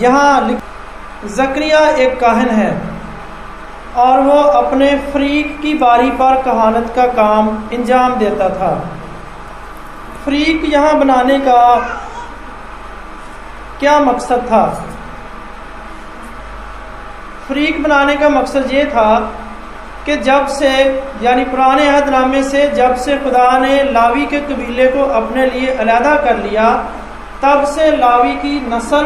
यहाँ जक्रिया एक काहन है, और वो अपने फ्रीक की बारी पर कहानत का काम इंजाम देता था। फ्रीक यहाँ बनाने का क्या मकसद था? फ्रीक बनाने का मकसद ये था कि जब से, यानी पुराने अहदनामे से जब से खुदा ने लावी के कबीले को अपने लिए अलहदा कर लिया, तब से लावी की नस्ल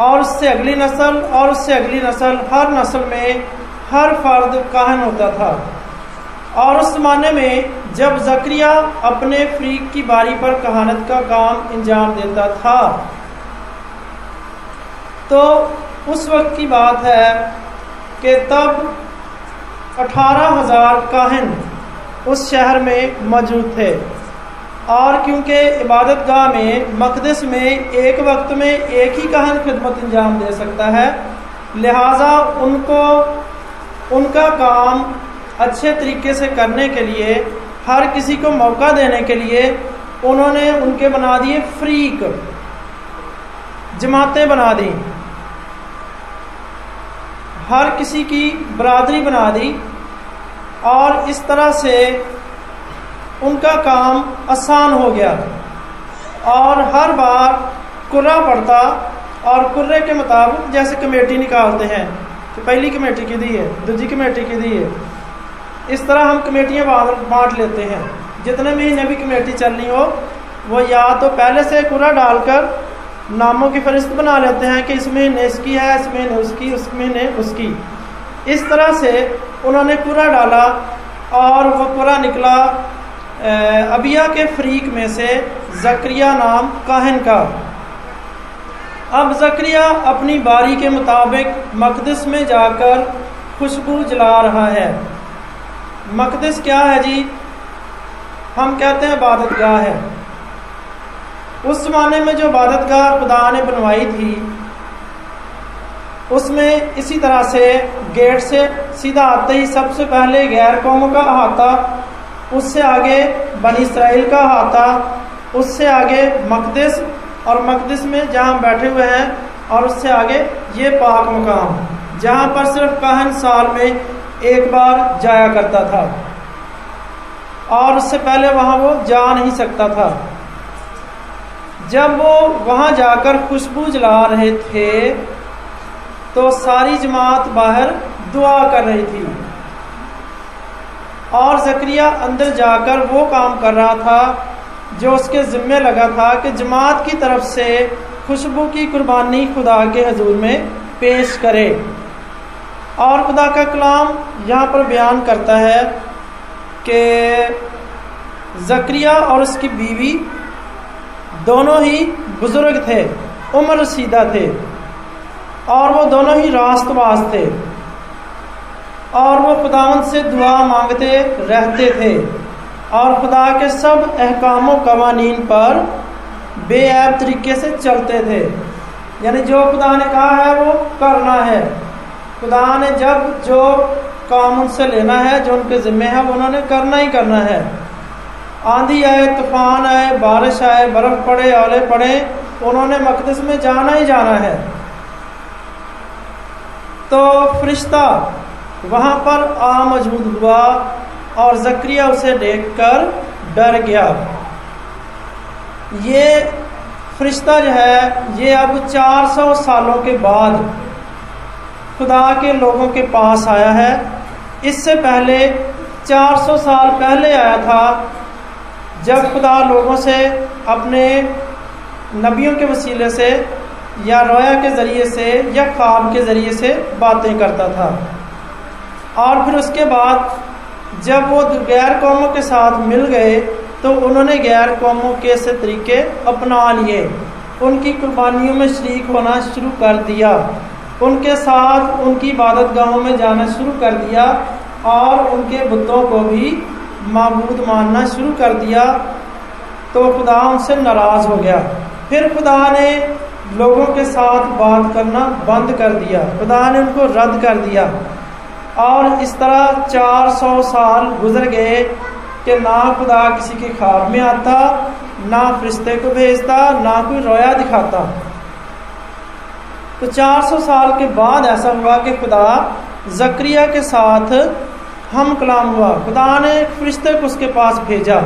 और उससे अगली नस्ल और उससे अगली नस्ल, हर नस्ल में हर फर्द काहन होता था। और उस जमाने में जब जक्रिया अपने फ्रीक की बारी पर कहानत का काम अंजाम देता था तो उस वक्त की बात है कि तब अठारह हज़ार काहन उस शहर में मौजूद थे। और क्योंकि इबादत गाह में, मकदस में, एक वक्त में एक ही कहन खिदमत अंजाम दे सकता है। लिहाजा उनको, उनका काम अच्छे तरीके से करने के लिए, हर किसी को मौका देने के लिए उन्होंने उनके बना दिए फ्रीक, जमातें बना दी। हर किसी की बरादरी बना दी और इस तरह से उनका काम आसान हो गया और हर बार कुर्रा पड़ता और कुर्रे के मुताबिक जैसे कमेटी निकालते हैं, कि पहली कमेटी की दी है दूसरी कमेटी की दी है। इस तरह हम कमेटियाँ बांट लेते हैं। जितने महीने भी कमेटी चलनी हो, वो या तो पहले से कुर्रा डालकर नामों की फहरिस्त बना लेते हैं कि इस महीने इसकी है इस महीने उसकी उस महीने उसकी। इस तरह से उन्होंने पूरा डाला और वो पूरा निकला अबिया के फरीक में से जक्रिया नाम काहन का। अब जक्रिया अपनी बारी के मुताबिक मकदस में जाकर खुशबू जला रहा है। मकदस क्या है जी? हम कहते हैं इबादत गाह है। उस जमाने में जो इबादत गाह खुदा ने बनवाई थी, उसमें इसी तरह से गेट से सीधा आते ही सबसे पहले गैर कौमों का अहाता उससे आगे बनी इसराइल का हाथा, उससे आगे मकदस और मकदस में जहाँ बैठे हुए हैं और उससे आगे ये पाक मकाम, जहाँ पर सिर्फ़ कहन साल में एक बार जाया करता था। और उससे पहले वहाँ वो जा नहीं सकता था। जब वो वहाँ जाकर खुशबू जला रहे थे तो सारी जमात बाहर दुआ कर रही थी। और जक्रिया अंदर जाकर वो काम कर रहा था, जो उसके जिम्मे लगा था कि जमात की तरफ़ से खुशबू की कुर्बानी खुदा के हजूर में पेश करे। और खुदा का कलाम यहाँ पर बयान करता है कि जक्रिया और उसकी बीवी दोनों ही बुज़ुर्ग थे, उम्र सीधा थे और वो दोनों ही रास्तबाज थे। और वो खुदावंत से दुआ मांगते रहते थे। और खुदा के सब अहकाम कवानीन पर बेऐब तरीके से चलते थे। यानी जो खुदा ने कहा है, वो करना है। खुदा ने जब जो काम उनसे लेना है, जो उनके ज़िम्मे है, वो उन्होंने करना ही करना है। आंधी आए, तूफ़ान आए, बारिश आए, बर्फ़ पड़े ओले पड़े, उन्होंने मकदस में जाना ही जाना है। तो फरिश्ता वहाँ पर आ मौजूद हुआ और जक्रिया उसे देखकर डर गया। ये फरिश्ता जो है, ये अब 400 सालों के बाद खुदा के लोगों के पास आया है। इससे पहले 400 साल पहले आया था, जब खुदा लोगों से, अपने नबियों के वसीले से, या रोया के ज़रिए से, या ख्वाब के ज़रिए से बातें करता था। और फिर उसके बाद जब वो गैर कौमों के साथ मिल गए तो उन्होंने गैर कौमों के से तरीके अपना लिए। उनकी कुर्बानियों में शरीक होना शुरू कर दिया। उनके साथ उनकी इबादत गाहों में जाना शुरू कर दिया और उनके बुतों को भी मबूद मानना शुरू कर दिया तो खुदा उनसे नाराज़ हो गया। फिर खुदा ने लोगों के साथ बात करना बंद कर दिया। खुदा ने उनको रद्द कर दिया। और इस तरह 400 साल गुजर गए कि ना खुदा किसी के ख्वाब में आता, ना फरिश्ते को भेजता, ना कोई रोया दिखाता। तो 400 साल के बाद ऐसा हुआ कि खुदा जक्रिया के साथ हम कलाम हुआ। खुदा ने फरिश्ते को उसके पास भेजा।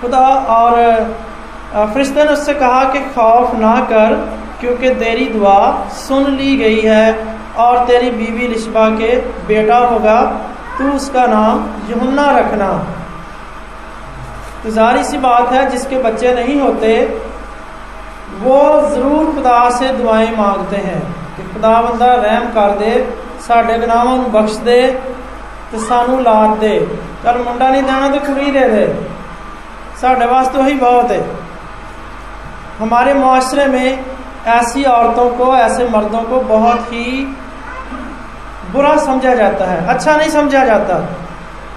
खुदा और फरिश्ते ने उससे कहा कि खौफ ना कर, क्योंकि तेरी दुआ सुन ली गई है। और तेरी बीवी लिशबा के बेटा होगा, तू उसका नाम यमुना रखना। तो जारी सी बात है, जिसके बच्चे नहीं होते, वो ज़रूर खुदा से दुआएँ मांगते हैं कि खुदा बंदा रहम कर दे, साढ़े गुनाहों बख्श दे तो सानू लाद दे। चल मुंडा नहीं देना तो कुड़ी दे दे। साढ़े वास्ते वही बहुत है। हमारे माशरे में ऐसी औरतों को, ऐसे मर्दों को बहुत ही बुरा समझा जाता है अच्छा नहीं समझा जाता।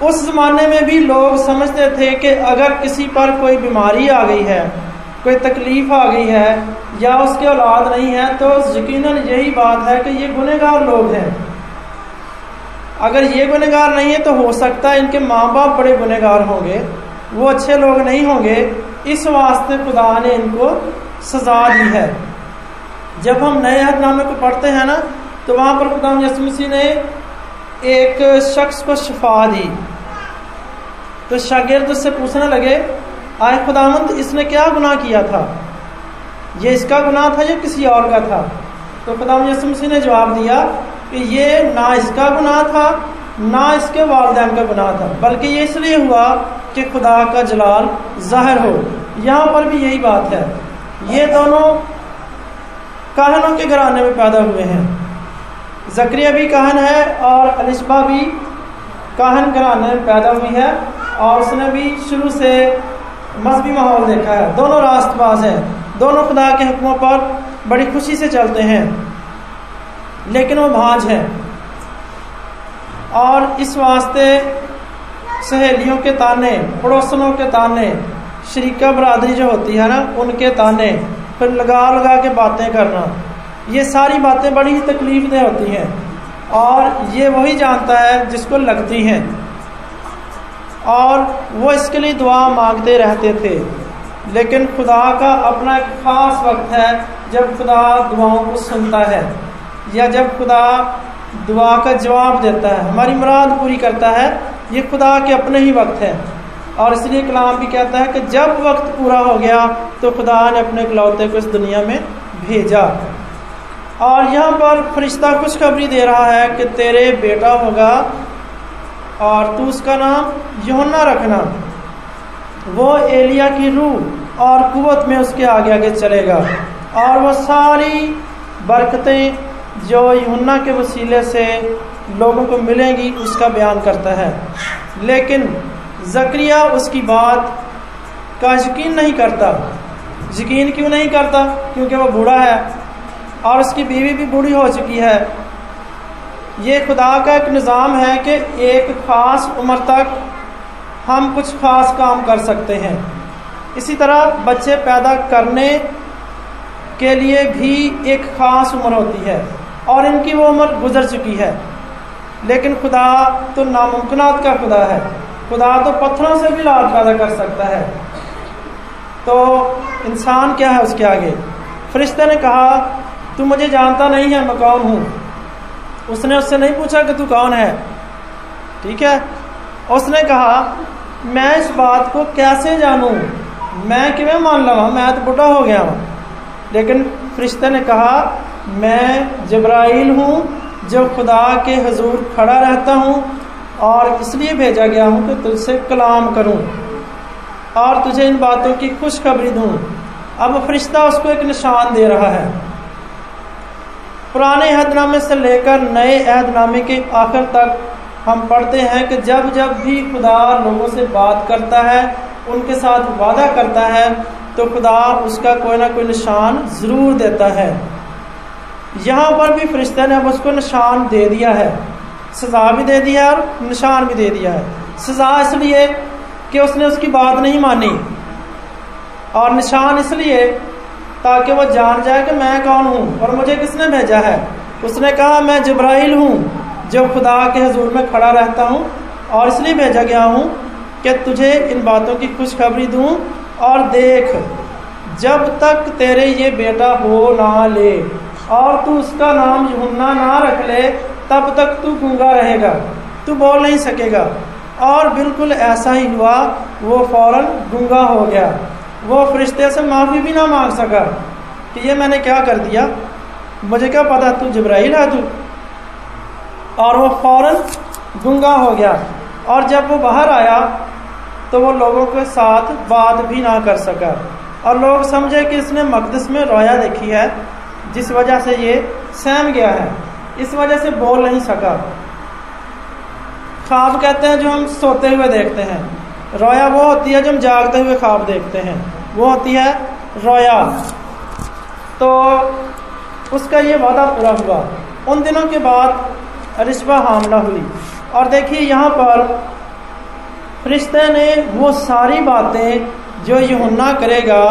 उस जमाने में भी लोग समझते थे कि अगर किसी पर कोई बीमारी आ गई है, कोई तकलीफ़ आ गई है, या उसके औलाद नहीं है तो यकीनन यही बात है कि ये गुनहगार लोग हैं। अगर ये गुनहगार नहीं है तो हो सकता है इनके माँ बाप बड़े गुनहगार होंगे, वो अच्छे लोग नहीं होंगे। इस वास्ते खुदा ने इनको सजा दी है। जब हम नए हदनामे को पढ़ते हैं ना तो वहाँ पर खुदा यसमसी ने एक शख्स को शफा दी। तो शागिर्द उससे पूछने लगे, आए खुदामंद इसने क्या गुनाह किया था? ये इसका गुनाह था, या किसी और का था। तो खुदाम यसमसी ने जवाब दिया कि ये ना इसका गुनाह था, ना इसके वालदेन का गुनाह था, बल्कि ये इसलिए हुआ कि खुदा का जलाल ज़ाहिर हो। यहाँ पर भी यही बात है। ये दोनों कहनों के घराने में पैदा हुए हैं। जक्रिया भी कहन है और अलिशबा भी कहन घराने में पैदा हुई है और उसने भी शुरू से मजहबी माहौल देखा है। दोनों रास्तबाज हैं। दोनों खुदा के हुक्मों पर बड़ी खुशी से चलते हैं। लेकिन वो भाज हैं। और इस वास्ते सहेलियों के ताने, पड़ोसनों के ताने, शरीका बरदरी जो होती है ना, उनके ताने फिर लगा लगा के बातें करना। ये सारी बातें बड़ी ही तकलीफ़ दे होती हैं। और ये वही जानता है जिसको लगती हैं। और वो इसके लिए दुआ मांगते रहते थे। लेकिन खुदा का अपना एक ख़ास वक्त है जब खुदा दुआओं को सुनता है, या जब खुदा दुआ का जवाब देता है। हमारी मुराद पूरी करता है, ये खुदा के अपने ही वक्त है। और इसलिए कलाम भी कहता है कि जब वक्त पूरा हो गया तो खुदा ने अपने कलौते को इस दुनिया में भेजा। और यहाँ पर फरिश्ता खुशखबरी दे रहा है कि तेरे बेटा होगा और तू उसका नाम योना रखना। वो एलिया की रूह और कुवत में उसके आगे आगे चलेगा। और वह सारी बरकतें जो यूना के वसीले से लोगों को मिलेंगी, उसका बयान करता है। लेकिन जक्रिया उसकी बात का यकीन नहीं करता। यकीन क्यों नहीं करता? क्योंकि वह बूढ़ा है। और उसकी बीवी भी बूढ़ी हो चुकी है। ये खुदा का एक निज़ाम है कि एक ख़ास उम्र तक हम कुछ ख़ास काम कर सकते हैं। इसी तरह बच्चे पैदा करने के लिए भी एक ख़ास उम्र होती है और इनकी वो उम्र गुजर चुकी है। लेकिन खुदा तो नामुमकिनात का खुदा है। खुदा तो पत्थरों से भी लाल पैदा कर सकता है। तो इंसान क्या है उसके आगे? फरिश्ते ने कहा तू मुझे जानता नहीं है, मैं कौन हूँ? उसने उससे नहीं पूछा कि तू कौन है। ठीक है? उसने कहा, मैं इस बात को कैसे जानूं? मैं किमें मान लवा? मैं तो बुढ़ा हो गया हूँ। लेकिन फरिश्ते ने कहा, मैं जब्राइल हूँ, जो खुदा के हजूर खड़ा रहता हूँ और इसलिए भेजा गया हूँ कि तुझसे कलाम करूँ और तुझे इन बातों की खुशखबरी दूँ। अब फरिश्ता उसको एक निशान दे रहा है। पुराने अहदनामे से लेकर नए अहदनामे के आखिर तक हम पढ़ते हैं कि जब जब भी खुदा लोगों से बात करता है, उनके साथ वादा करता है तो खुदा उसका कोई ना कोई निशान ज़रूर देता है। यहाँ पर भी फरिश्ते ने अब उसको निशान दे दिया है। सज़ा भी दे दिया और निशान भी दे दिया है। सज़ा इसलिए कि उसने उसकी बात नहीं मानी। और निशान इसलिए ताकि वो जान जाए कि मैं कौन हूँ और मुझे किसने भेजा है। उसने कहा, मैं जब्राइल हूँ, जो खुदा के हजूर में खड़ा रहता हूँ और इसलिए भेजा गया हूँ कि तुझे इन बातों की खुशखबरी दूँ और देख, जब तक तेरे ये बेटा हो ना ले और तू उसका नाम यहुन्ना ना रख ले, तब तक तू गूँगा रहेगा। तू बोल नहीं सकेगा। और बिल्कुल ऐसा ही हुआ, वो फ़ौरन गूँगा हो गया। वो फरिश्ते से माफ़ी भी ना मांग सका। कि ये मैंने क्या कर दिया? मुझे क्या पता तू जब्राइल है तू? और वो फ़ौर गूँगा हो गया। और जब वो बाहर आया तो वो लोगों के साथ बात भी ना कर सका। और लोग समझे कि इसने मकदस में रोया देखी है, जिस वजह से ये सहम गया है। इस वजह से बोल नहीं सका। ख्वाब कहते हैं जो हम सोते हुए देखते हैं। रोया वो होती है जो हम जागते हुए ख्वाब देखते हैं। वो होती है रोया। तो उसका ये वादा पूरा हुआ। उन दिनों के बाद रिश्वा हामला हुई। और देखिए यहाँ पर फरिश्ते ने वो सारी बातें जो यहुन्ना करेगा,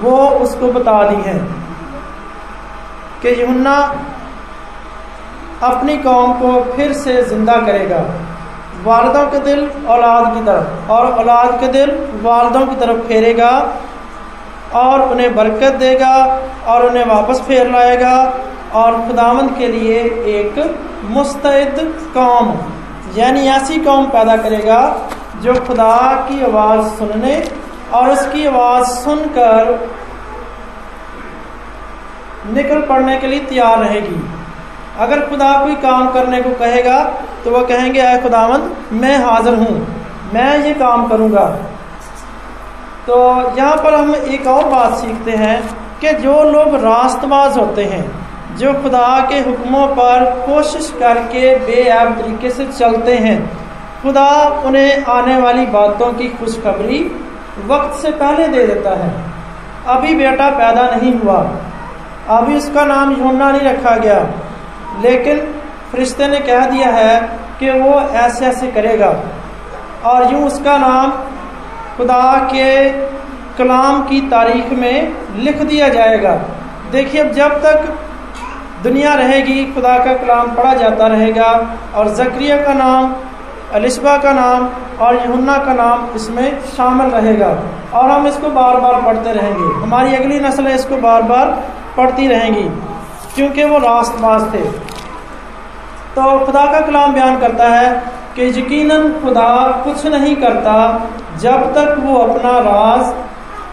वो उसको बता दी हैं कि यहुन्ना अपनी कौम को फिर से ज़िंदा करेगा। वालदों के दिल औलाद की तरफ़, और औलाद के दिल वालदों की तरफ़ फेरेगा, और उन्हें बरकत देगा, और उन्हें वापस फेर लाएगा, और खुदावंद के लिए एक मुस्तैद कौम, यानी ऐसी कौम पैदा करेगा, जो खुदा की आवाज़ सुनने और उसकी आवाज़ सुनकर निकल पड़ने के लिए तैयार रहेगी। अगर खुदा कोई काम करने को कहेगा तो वह कहेंगे आए खुदावंद, मैं हाजिर हूँ, मैं ये काम करूँगा। तो यहाँ पर हम एक और बात सीखते हैं कि जो लोग रास्तबाज होते हैं, जो खुदा के हुक्मों पर कोशिश करके बेआब तरीके से चलते हैं, खुदा उन्हें आने वाली बातों की खुशखबरी वक्त से पहले दे देता है। अभी बेटा पैदा नहीं हुआ, अभी उसका नाम योना नहीं रखा गया लेकिन फरिश्ते ने कह दिया है कि वो ऐसे ऐसे करेगा। और यूँ उसका नाम खुदा के कलाम की तारीख में लिख दिया जाएगा। देखिए, अब जब तक दुनिया रहेगी, खुदा का कलाम पढ़ा जाता रहेगा और जक्रिया का नाम अलिशबा का नाम और यहुन्ना का नाम इसमें शामिल रहेगा। और हम इसको बार बार पढ़ते रहेंगे। हमारी अगली नस्लें इसको बार बार पढ़ती रहेंगी। क्योंकि वो रास्त रास्तबाज थे। तो खुदा का कलाम बयान करता है कि यकीनन खुदा कुछ नहीं करता जब तक वो अपना राज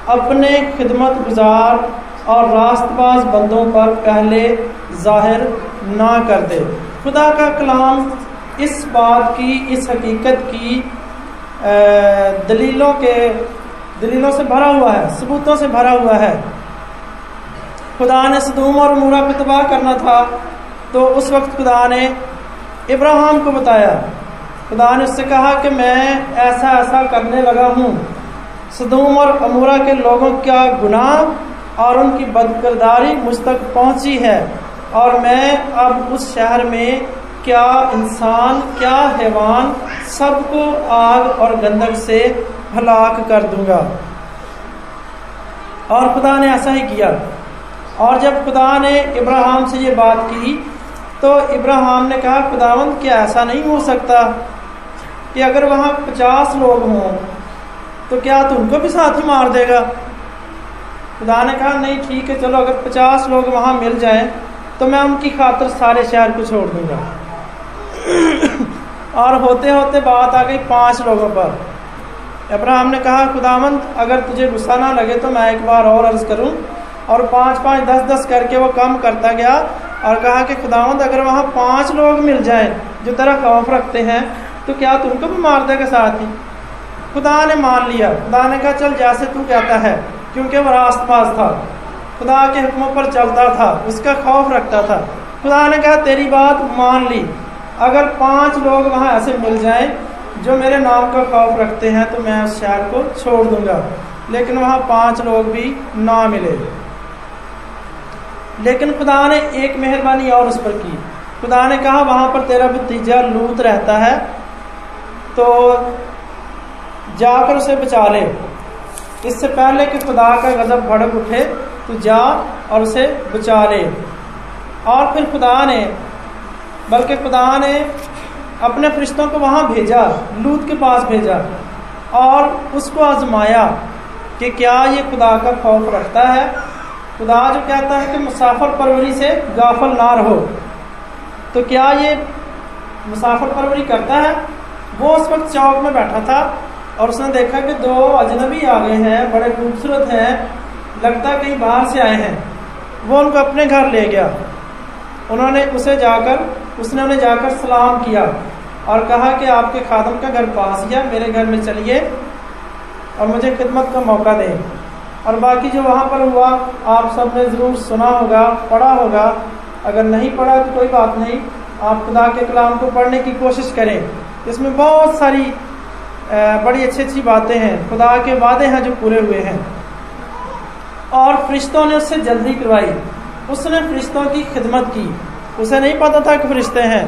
अपने खिदमत गुजार और रास्तबाज बंदों पर पहले ज़ाहिर ना कर दे। खुदा का कलाम इस बात की, इस हकीकत की दलीलों के, दलीलों से भरा हुआ है, सबूतों से भरा हुआ है खुदा ने सदूम और मूरा को तबाह करना था तो उस वक्त खुदा ने इब्राहिम को बताया। खुदा ने उससे कहा कि मैं ऐसा ऐसा करने लगा हूँ। सदूम और अमूरा के लोगों का गुनाह और उनकी बदकरदारी मुझ तक पहुँची है और मैं अब उस शहर में क्या इंसान, क्या हैवान सबको आग और गंदक से हलाक कर दूँगा। और खुदा ने ऐसा ही किया। और जब खुदा ने इब्राहिम से ये बात की तो इब्राहिम ने कहा, खुदावंद, क्या ऐसा नहीं हो सकता कि अगर वहाँ पचास लोग हों तो क्या तो उनको भी साथ ही मार देगा? खुदा ने कहा, नहीं, ठीक है, चलो, अगर पचास लोग वहाँ मिल जाएँ तो मैं उनकी खातर सारे शहर को छोड़ दूँगा। और होते होते बात आ गई पाँच लोगों पर। अब्राहम ने कहा खुदावंत अगर तुझे गुस्सा ना लगे तो मैं एक बार और अर्ज़ करूँ और पाँच पाँच, दस दस करके वो कम करता गया और कहा कि खुदावंद, अगर वहाँ पाँच लोग मिल जाएँ जो तेरा खौफ रखते हैं तो क्या तुमको भी मार देगा साथ? ही खुदा ने मान लिया। खुदा ने कहा, चल, जैसे तू कहता है, क्योंकि वह वो रास्तपास था। खुदा के हुक्मों पर चलता था, उसका खौफ रखता था। खुदा ने कहा, तेरी बात मान ली। अगर पाँच लोग वहाँ ऐसे मिल जाएँ, जो मेरे नाम का खौफ रखते हैं तो मैं उस शहर को छोड़ दूँगा। लेकिन वहाँ पाँच लोग भी ना मिले। लेकिन खुदा ने एक मेहरबानी और उस पर की। खुदा ने कहा, वहाँ पर तेरा भतीजा लूत रहता है तो जाकर उसे बचा ले। इससे पहले कि खुदा का गजब भड़क उठे तो जा और उसे बचा ले। और फिर खुदा ने, बल्कि खुदा ने अपने फरिश्तों को वहाँ भेजा, लूत के पास भेजा, और उसको आजमाया कि क्या ये खुदा का खौफ रखता है खुदा जो कहता है कि मुसाफर परवरी से गाफल ना रहो। तो क्या ये मुसाफर परवरी करता है? वो उस वक्त चौक में बैठा था और उसने देखा कि दो अजनबी आ गए हैं, बड़े खूबसूरत हैं। लगता कहीं बाहर से आए हैं। वो उनको अपने घर ले गया। उन्होंने उसे जाकर, उसने उन्हें जाकर सलाम किया और कहा कि आपके खादम का घर पास गया, मेरे घर में चलिए और मुझे खिदमत का मौका दें। और बाकी जो वहाँ पर हुआ, आप सबने ज़रूर सुना होगा, पढ़ा होगा। अगर नहीं पढ़ा तो कोई बात नहीं। आप खुदा के कलाम को पढ़ने की कोशिश करें। इसमें बहुत सारी बड़ी अच्छी अच्छी बातें हैं। खुदा के वादे हैं जो पूरे हुए हैं। और फरिश्तों ने उससे जल्दी करवाई। उसने फरिश्तों की खिदमत की। उसे नहीं पता था कि फरिश्ते हैं।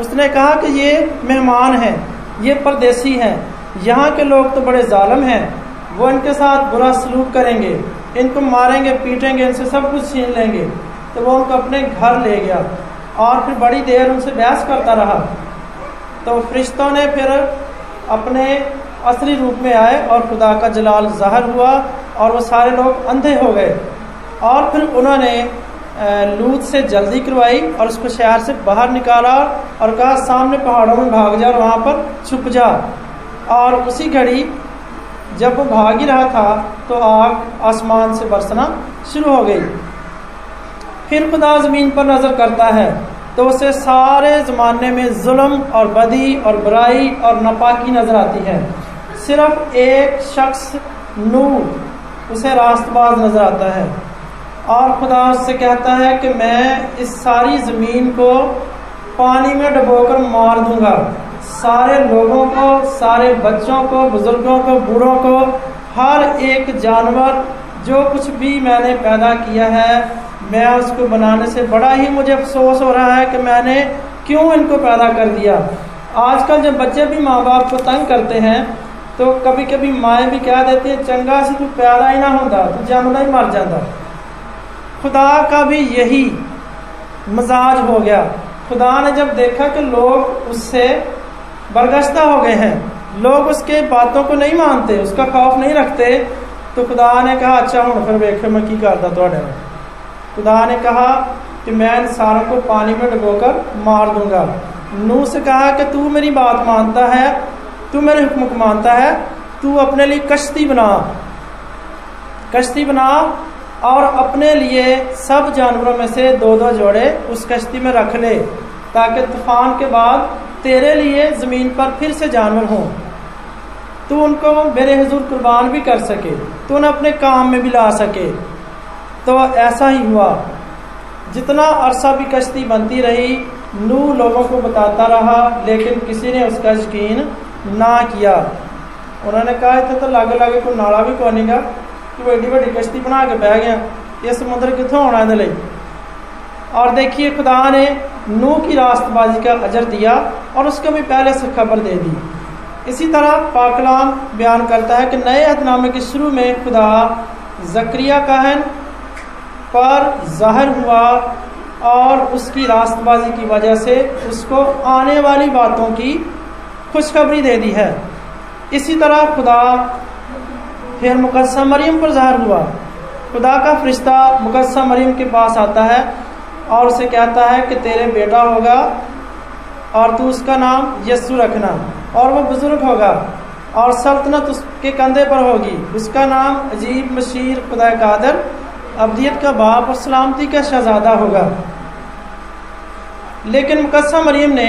उसने कहा कि ये मेहमान हैं, ये परदेसी हैं। यहाँ के लोग तो बड़े जालम हैं। वो इनके साथ बुरा सलूक करेंगे, इनको मारेंगे, पीटेंगे, इनसे सब कुछ छीन लेंगे। तो वो उनको अपने घर ले गया और फिर बड़ी देर उनसे बहस करता रहा। तो फरिश्तों ने फिर अपने असली रूप में आए और खुदा का जलाल ज़ाहिर हुआ और वो सारे लोग अंधे हो गए। और फिर उन्होंने लूत से जल्दी करवाई और उसको शहर से बाहर निकाला और कहा, सामने पहाड़ों में भाग जा और वहाँ पर छुप जा। और उसी घड़ी जब वो भाग ही रहा था तो आग आसमान से बरसना शुरू हो गई। फिर खुदा ज़मीन पर नज़र करता है तो उसे सारे ज़माने में जुल्म और बदी और बुराई और नपाकी नज़र आती है। सिर्फ़ एक शख्स नूर, उसे रास्तबाज नज़र आता है। और खुदा उससे कहता है कि मैं इस सारी ज़मीन को पानी में डबोकर मार दूँगा। सारे लोगों को, सारे बच्चों को, बुज़ुर्गों को, बूढ़ों को, हर एक जानवर, जो कुछ भी मैंने पैदा किया है, मैं उसको बनाने से बड़ा ही मुझे अफसोस हो रहा है कि मैंने क्यों इनको पैदा कर दिया। आजकल जब बच्चे भी माँ बाप को तंग करते हैं तो कभी कभी माएँ भी कह देती हैं, चंगा से तू पैदा ही ना होता तो जमना ही मर जाता। खुदा का भी यही मजाज हो गया। खुदा ने जब देखा कि लोग उससे बरगश्ता हो गए हैं। लोग उसके बातों को नहीं मानते, उसका खौफ नहीं रखते। तो खुदा ने कहा अच्छा हूँ फिर वेखे मैं की करता थोड़े खुदा ने कहा कि मैं इन सारों को पानी में डुबोकर मार दूँगा। नू से कहा कि तू मेरी बात मानता है, तू मेरे हुक्म को मानता है, तू अपने लिए कश्ती बना। कश्ती बना और अपने लिए सब जानवरों में से दो दो जोड़े उस कश्ती में रख ले, ताकि तूफ़ान के बाद तेरे लिए ज़मीन पर फिर से जानवर हों। तू उनको मेरे हजूर कुर्बान भी कर सके तो उन्हें अपने काम में भी ला सके। तो ऐसा ही हुआ। जितना अरसा भी कश्ती बनती रही, नू लोगों को बताता रहा, लेकिन किसी ने उसका यकीन ना किया। उन्होंने कहा इतने तो लागे लागे कोई नाला भी कोनी गा, कि एडी बड़ी कश्ती बना के बह गया। ये समुद्र कितों आना और देखिए खुदा ने नू की रास्तबाजी का अजर दिया और उसको भी पहले से खबर दे दी। इसी तरह पाकलाम बयान करता है कि नए अहदनामे के शुरू में खुदा जक्रिया कहन पर ज़ाहिर हुआ और उसकी रास्तबाजी की वजह से उसको आने वाली बातों की खुशखबरी दे दी है। इसी तरह खुदा फिर मुकदसा मरियम पर ज़ाहिर हुआ। खुदा का फरिश्ता मुकदसा मरियम के पास आता है और उसे कहता है कि तेरे बेटा होगा और तू उसका नाम यस्सु रखना और वो बुज़ुर्ग होगा और सल्तनत उसके कंधे पर होगी। उसका नाम अजीब, मशीर खुदा कादर अबदियत का बाप और सलामती का शहजादा होगा। लेकिन मुकदसा मरीम ने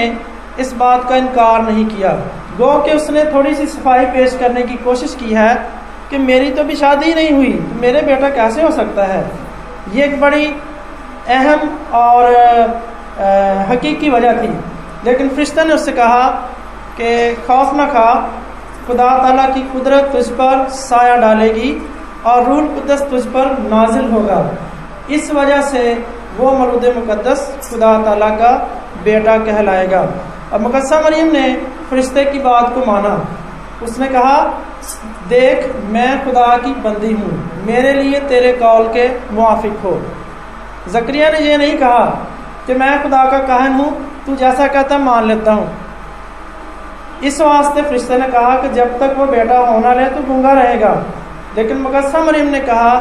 इस बात का इनकार नहीं किया। गो कि उसने थोड़ी सी सफ़ाई पेश करने की कोशिश की है कि मेरी तो भी शादी नहीं हुई तो मेरे बेटा कैसे हो सकता है? ये एक बड़ी अहम और हकीकी वजह थी। लेकिन फरिश्ता ने उससे कहा कि, खौफ न खा, खुदा ताला की कुदरत तुझ पर साया डालेगी और रूल कुदस तुझ पर नाजिल होगा। इस वजह से वो मरूद मुकदस खुदा तला का बेटा कहलाएगा। और मुकदसा मरियम ने फरिश्ते की बात को माना। उसने कहा, देख, मैं खुदा की बंदी हूँ। मेरे लिए तेरे कौल के मुआफिक हो। जक्रिया ने यह नहीं कहा कि मैं खुदा का कहन हूँ, तू जैसा कहता मान लेता हूँ। इस वास्ते फरिश्ते ने कहा कि जब तक वो बेटा होना रहे तो गूँगा रहेगा। लेकिन मुकदसा मरियम ने कहा,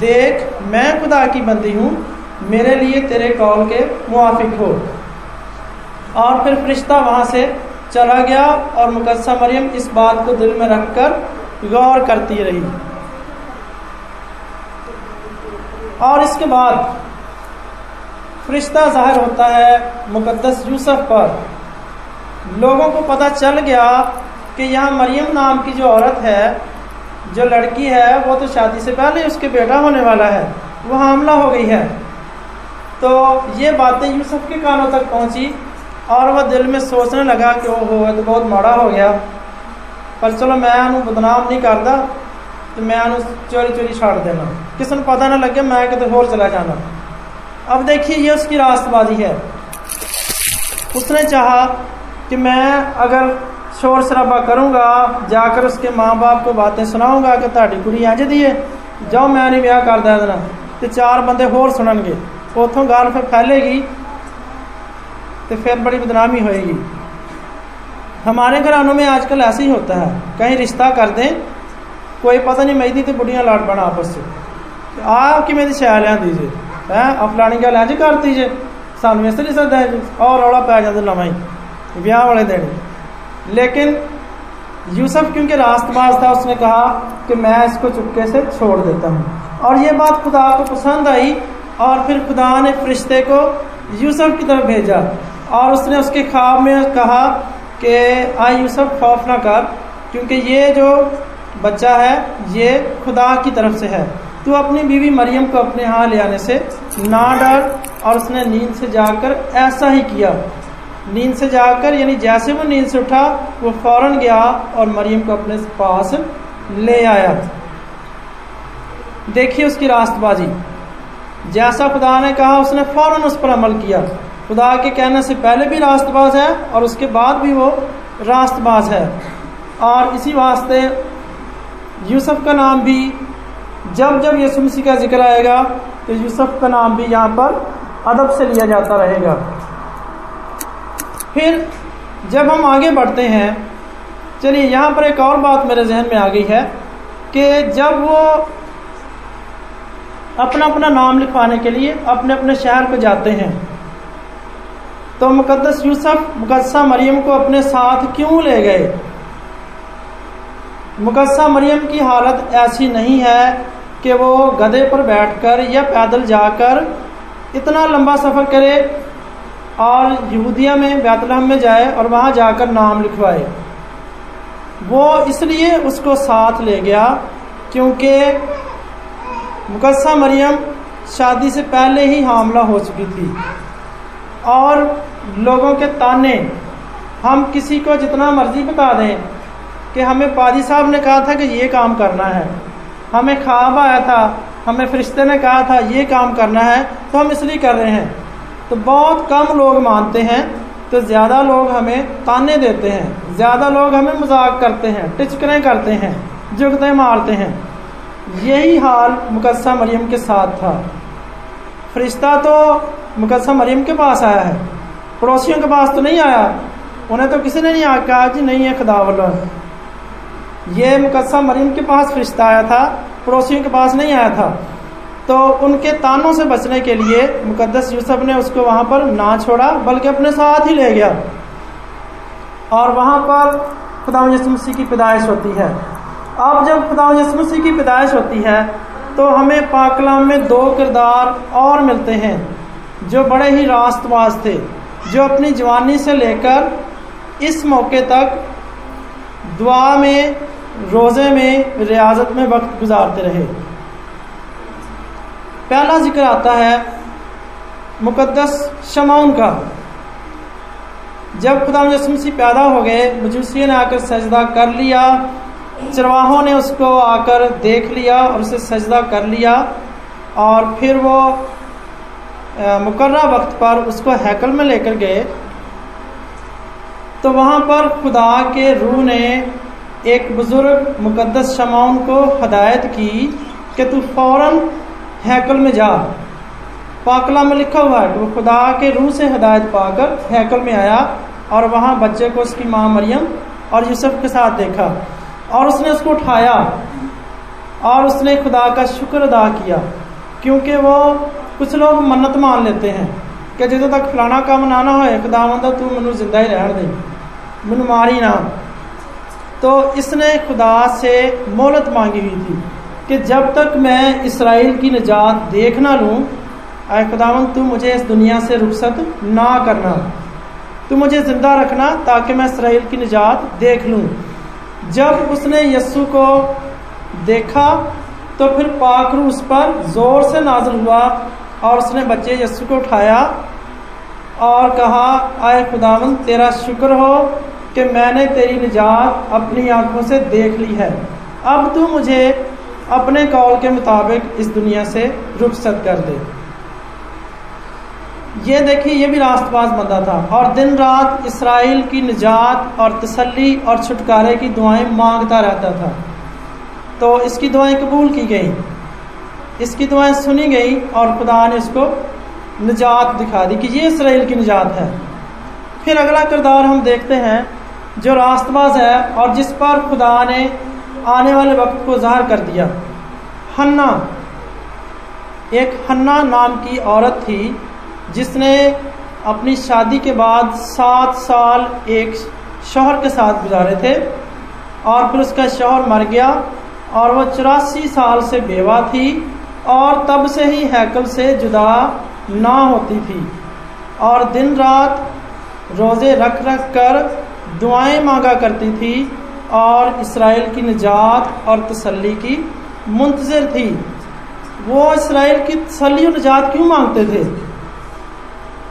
देख, मैं खुदा की बंदी हूँ, मेरे लिए तेरे कौल के मुआफिक हो। और फिर फरिश्ता वहाँ से चला गया और मुकदसा मरियम इस बात को दिल में रखकर गौर करती रही। और इसके बाद फरिश्ता ज़ाहिर होता है मुकद्दस यूसुफ पर। लोगों को पता चल गया कि यहाँ मरियम नाम की जो औरत है, जो लड़की है, वो तो शादी से पहले उसके बेटा होने वाला है। वो हमला हो गई है। तो ये बातें यूसुफ के कानों तक पहुँची और वह दिल में सोचने लगा कि वो ओहो तो बहुत माड़ा हो गया। पर चलो, मैं बदनाम नहीं करता तो मैं चोरी चोरी छाड़ देना। किसी पता ना लगे, मैं कितने होर चला जाना। अब देखिए ये उसकी रास्तबाजी है। उसने चाहा कि मैं अगर शोर शराबा करूँगा, जाकर उसके माँ बाप को बातें सुनाऊँगा कि ताड़ी कुड़ी इंज दी है, जाओ मैं नहीं ब्याह कर देना तो चार बंदे होर सुननगे। उतों गल फिर फैलेगी तो फिर बड़ी बदनामी होएगी। हमारे घरानों में आजकल ऐसे ही होता है। कहीं रिश्ता कर दें, कोई पता नहीं मैं तो बुढ़िया लाट बना आपस से आ कि मेरी शैल लिया दीजिए। फलानी गल इंज कर दीजिए। सानू इस नहीं है और रौला पै जाता नवा ही। ब्याह वाले दिन। लेकिन यूसुफ, क्योंकि रास्तबाज था, उसने कहा कि मैं इसको चुपके से छोड़ देता हूँ। और ये बात खुदा को पसंद आई, और फिर खुदा ने फरिश्ते को यूसुफ की तरफ़ भेजा। और उसने उसके ख्वाब में कहा कि आ यूसुफ, खौफ ना कर, क्योंकि ये जो बच्चा है, ये खुदा की तरफ़ से है। तू अपनी बीवी मरियम को अपने यहाँ ले आने से ना डर और उसने नींद से जाकर ऐसा ही किया। नींद से जाकर, यानी जैसे वो नींद से उठा, वो फ़ौरन गया और मरियम को अपने पास ले आया। देखिए उसकी रास्तबाजी। जैसा खुदा ने कहा, उसने फ़ौरन उस पर अमल किया। खुदा के कहने से पहले भी रास्तबाज है, और उसके बाद भी वो रास्तबाज है। और इसी वास्ते यूसुफ का नाम भी जब जब यसु मसीह का ज़िक्र आएगा तो यूसुफ का नाम भी यहाँ पर अदब से लिया जाता रहेगा। फिर जब हम आगे बढ़ते हैं, चलिए यहाँ पर एक और बात मेरे जहन में आ गई है कि जब वो अपना अपना नाम लिखवाने के लिए अपने अपने शहर को जाते हैं तो मुकदस यूसुफ मुकदसा मरियम को अपने साथ क्यों ले गए? मुकदसा मरियम की हालत ऐसी नहीं है कि वो गधे पर बैठकर या पैदल जाकर इतना लंबा सफ़र करे और यहूदिया में, बैतलहम में जाए और वहाँ जाकर नाम लिखवाए। वो इसलिए उसको साथ ले गया क्योंकि मुकदसा मरियम शादी से पहले ही हामला हो चुकी थी और लोगों के ताने हम किसी को जितना मर्ज़ी बता दें कि हमें पादी साहब ने कहा था कि ये काम करना है। हमें ख्वाब आया था, हमें फरिश्ते ने कहा था, ये काम करना है तो हम इसलिए कर रहे हैं। तो बहुत कम लोग मानते हैं तो ज़्यादा लोग हमें ताने देते हैं, ज़्यादा लोग हमें मज़ाक करते हैं, टिचकरें करते हैं, जुगते मारते हैं। यही हाल मुकदसा मरियम के साथ था। फरिश्ता तो मुकदसा मरियम के पास आया है, पड़ोसियों के पास तो नहीं आया। उन्हें तो किसी ने नहीं कहा जी नहीं है खुदा ये मुकदसा मरीम के पास फरिश्ता आया था, पड़ोसियों के पास नहीं आया था। तो उनके तानों से बचने के लिए मुकदस यूसुफ ने उसको वहाँ पर ना छोड़ा, बल्कि अपने साथ ही ले गया। और वहाँ पर खुदा मसीह की पैदाइश होती है। अब जब खुदा मसीह की पैदाइश होती है तो हमें पाकलाम में दो किरदार और मिलते हैं, जो बड़े ही रास्तबाज थे, जो अपनी जवानी से लेकर इस मौके तक दुआ में रोज़े में, रियाजत में वक्त गुजारते रहे। पहला ज़िक्र आता है मुकद्दस शमाउन का। जब खुदा यसमसी पैदा हो गए मजूसी ने आकर सजदा कर लिया। चरवाहों ने उसको आकर देख लिया और उसे सजदा कर लिया। और फिर वो मुकर्रा वक्त पर उसको हैकल में लेकर गए। तो वहाँ पर खुदा के रूह ने एक बुज़ुर्ग मुकद्दस शमाउन को हदायत की कि तू फ़ौरन हैकल में जा। पाकला में लिखा हुआ है वो खुदा के रूह से हदायत पाकर हैकल में आया और वहाँ बच्चे को उसकी माँ मरियम और यूसुफ के साथ देखा और उसने उसको उठाया और उसने खुदा का शुक्र अदा किया, क्योंकि वो कुछ लोग मन्नत मान लेते हैं कि जो तक फलाना काम ना ना हो खुदा मंदा तू मैं ज़िंदा ही रहन दे मैं मारी ना। तो इसने खुदा से मोहलत मांगी हुई थी कि जब तक मैं इसराइल की निजात देख ना लूँ आए खुदावन तू मुझे इस दुनिया से रुखसत ना करना। तू मुझे ज़िंदा रखना ताकि मैं इसराइल की निजात देख लूँ। जब उसने यस्सु को देखा तो फिर पाखरू उस पर ज़ोर से नाजल हुआ और उसने बच्चे यस्सु को उठाया और कहा आए खुदावन तेरा शुक्र हो कि मैंने तेरी निजात अपनी आँखों से देख ली है। अब तू मुझे अपने कौल के मुताबिक इस दुनिया से रुखसत कर दे। ये देखिए, ये भी रास्तबाज बंदा था। और दिन रात इसराइल की निजात और तसल्ली और छुटकारे की दुआएँ माँगता रहता था। तो इसकी दुआएँ कबूल की गई। इसकी दुआएँ सुनी गई और खुदा ने इसको निजात दिखा दी कि ये इसराइल की निजात है। फिर अगला किरदार हम देखते हैं। जो रास्तबाज है और जिस पर खुदा ने आने वाले वक्त को ज़ाहिर कर दिया। हन्ना। एक हन्ना नाम की औरत थी, जिसने अपनी शादी के बाद सात साल एक शोहर के साथ गुजारे थे और फिर उसका शोहर मर गया और वह चौरासी साल से बेवा थी और तब से ही हैकल से जुदा ना होती थी और दिन रात रोज़े रख रख कर दुआएँ मांगा करती थी और इसराइल की निजात और तसल्ली की मुंतजर थी। वो इसराइल की तसली और निजात क्यों मांगते थे?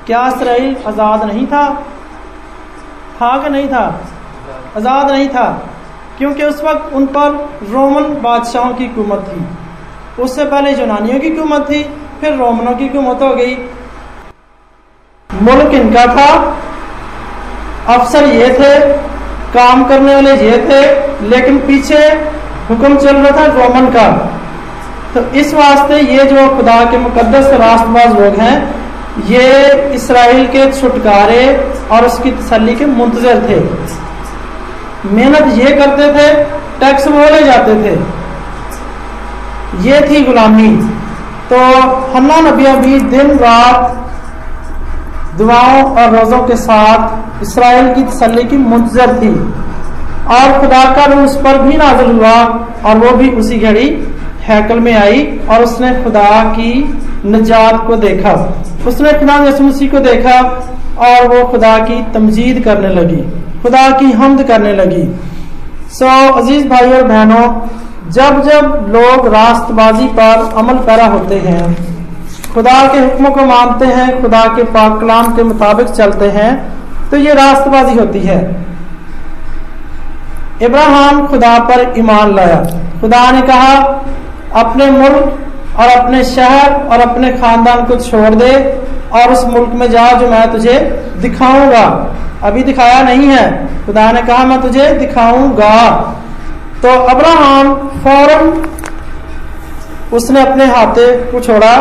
क्या इसराइल आज़ाद नहीं था? था कि नहीं था? आज़ाद नहीं था, क्योंकि उस वक्त उन पर रोमन बादशाहों की हुकूमत थी। उससे पहले यूनानियों की हुकूमत थी, फिर रोमनों की हुकूमत हो गई। मुल्क इनका था अफसर ये थे, काम करने वाले ये थे, लेकिन पीछे हुक्म चल रहा था रोमन का। तो इस वास्ते ये जो खुदा के मुकदस रास्तबाज लोग हैं, ये इसराइल के छुटकारे और उसकी तसली के मुंतजर थे। मेहनत ये करते थे, टैक्स बोले जाते थे। ये थी गुलामी। तो हन्ना नबिया भी दिन रात दुआओं और रोज़ों के साथ इसराइल की तसली की मुंतजर थी। और खुदा का रूह उस पर भी नाजल हुआ और वो भी उसी घड़ी हैकल में आई और उसने खुदा की निजात को देखा। उसने खुदा मसीह को देखा और वो खुदा की तमजीद करने लगी। खुदा की हमद करने लगी। सो so, अज़ीज़ भाई और बहनों जब जब लोग रास्तबाजी पर अमल पैरा होते हैं खुदा के हुक्मों को मानते हैं, खुदा के पाक कलाम के मुताबिक चलते हैं तो ये रास्तबाजी होती है। इब्राहिम खुदा पर ईमान लाया। खुदा ने कहा, अपने मुल्क और अपने शहर और अपने खानदान को छोड़ दे और उस मुल्क में जा जो मैं तुझे दिखाऊँगा। अभी दिखाया नहीं है। खुदा ने कहा, मैं तुझे दिखाऊँगा। तो अब्राहम फ़ौरन उसने अपने हाथे को छोड़ा,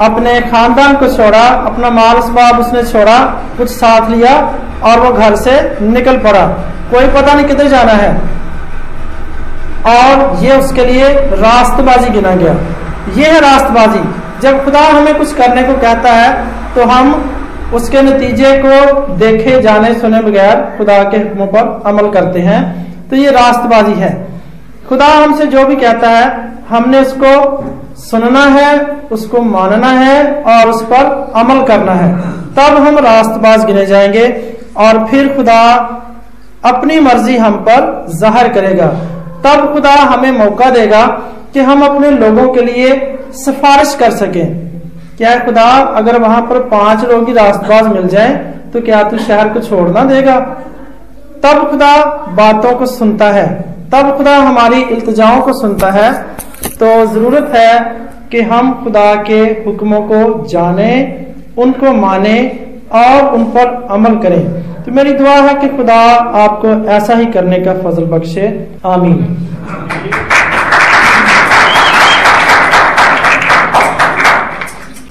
अपने खानदान को छोड़ा, अपना माल सबाब उसने छोड़ा, कुछ साथ लिया और वो घर से निकल पड़ा। कोई पता नहीं किधर जाना है। और ये उसके लिए रास्तबाजी गिना गया। ये है रास्तबाजी। जब खुदा हमें कुछ करने को कहता है तो हम उसके नतीजे को देखे जाने सुने बगैर खुदा के हुक्मों पर अमल करते हैं। तो ये रास्तबाजी है। खुदा हमसे जो भी कहता है हमने उसको सुनना है, उसको मानना है और उस पर अमल करना है। तब हम रास्तबाज गिने जाएँगे और फिर खुदा अपनी मर्ज़ी हम पर ज़ाहिर करेगा। तब खुदा हमें मौका देगा कि हम अपने लोगों के लिए सिफारिश कर सकें। क्या खुदा, अगर वहाँ पर पाँच लोग ही रास्तबाज मिल जाए तो क्या तू शहर को छोड़ना देगा? तब खुदा बातों को सुनता है। तब खुदा हमारी इल्तजाओं को सुनता है। तो ज़रूरत है कि हम खुदा के हुक्मों को जाने, उनको माने और उन पर अमल करें। तो मेरी दुआ है कि खुदा आपको ऐसा ही करने का फजल बख्शे। आमीन।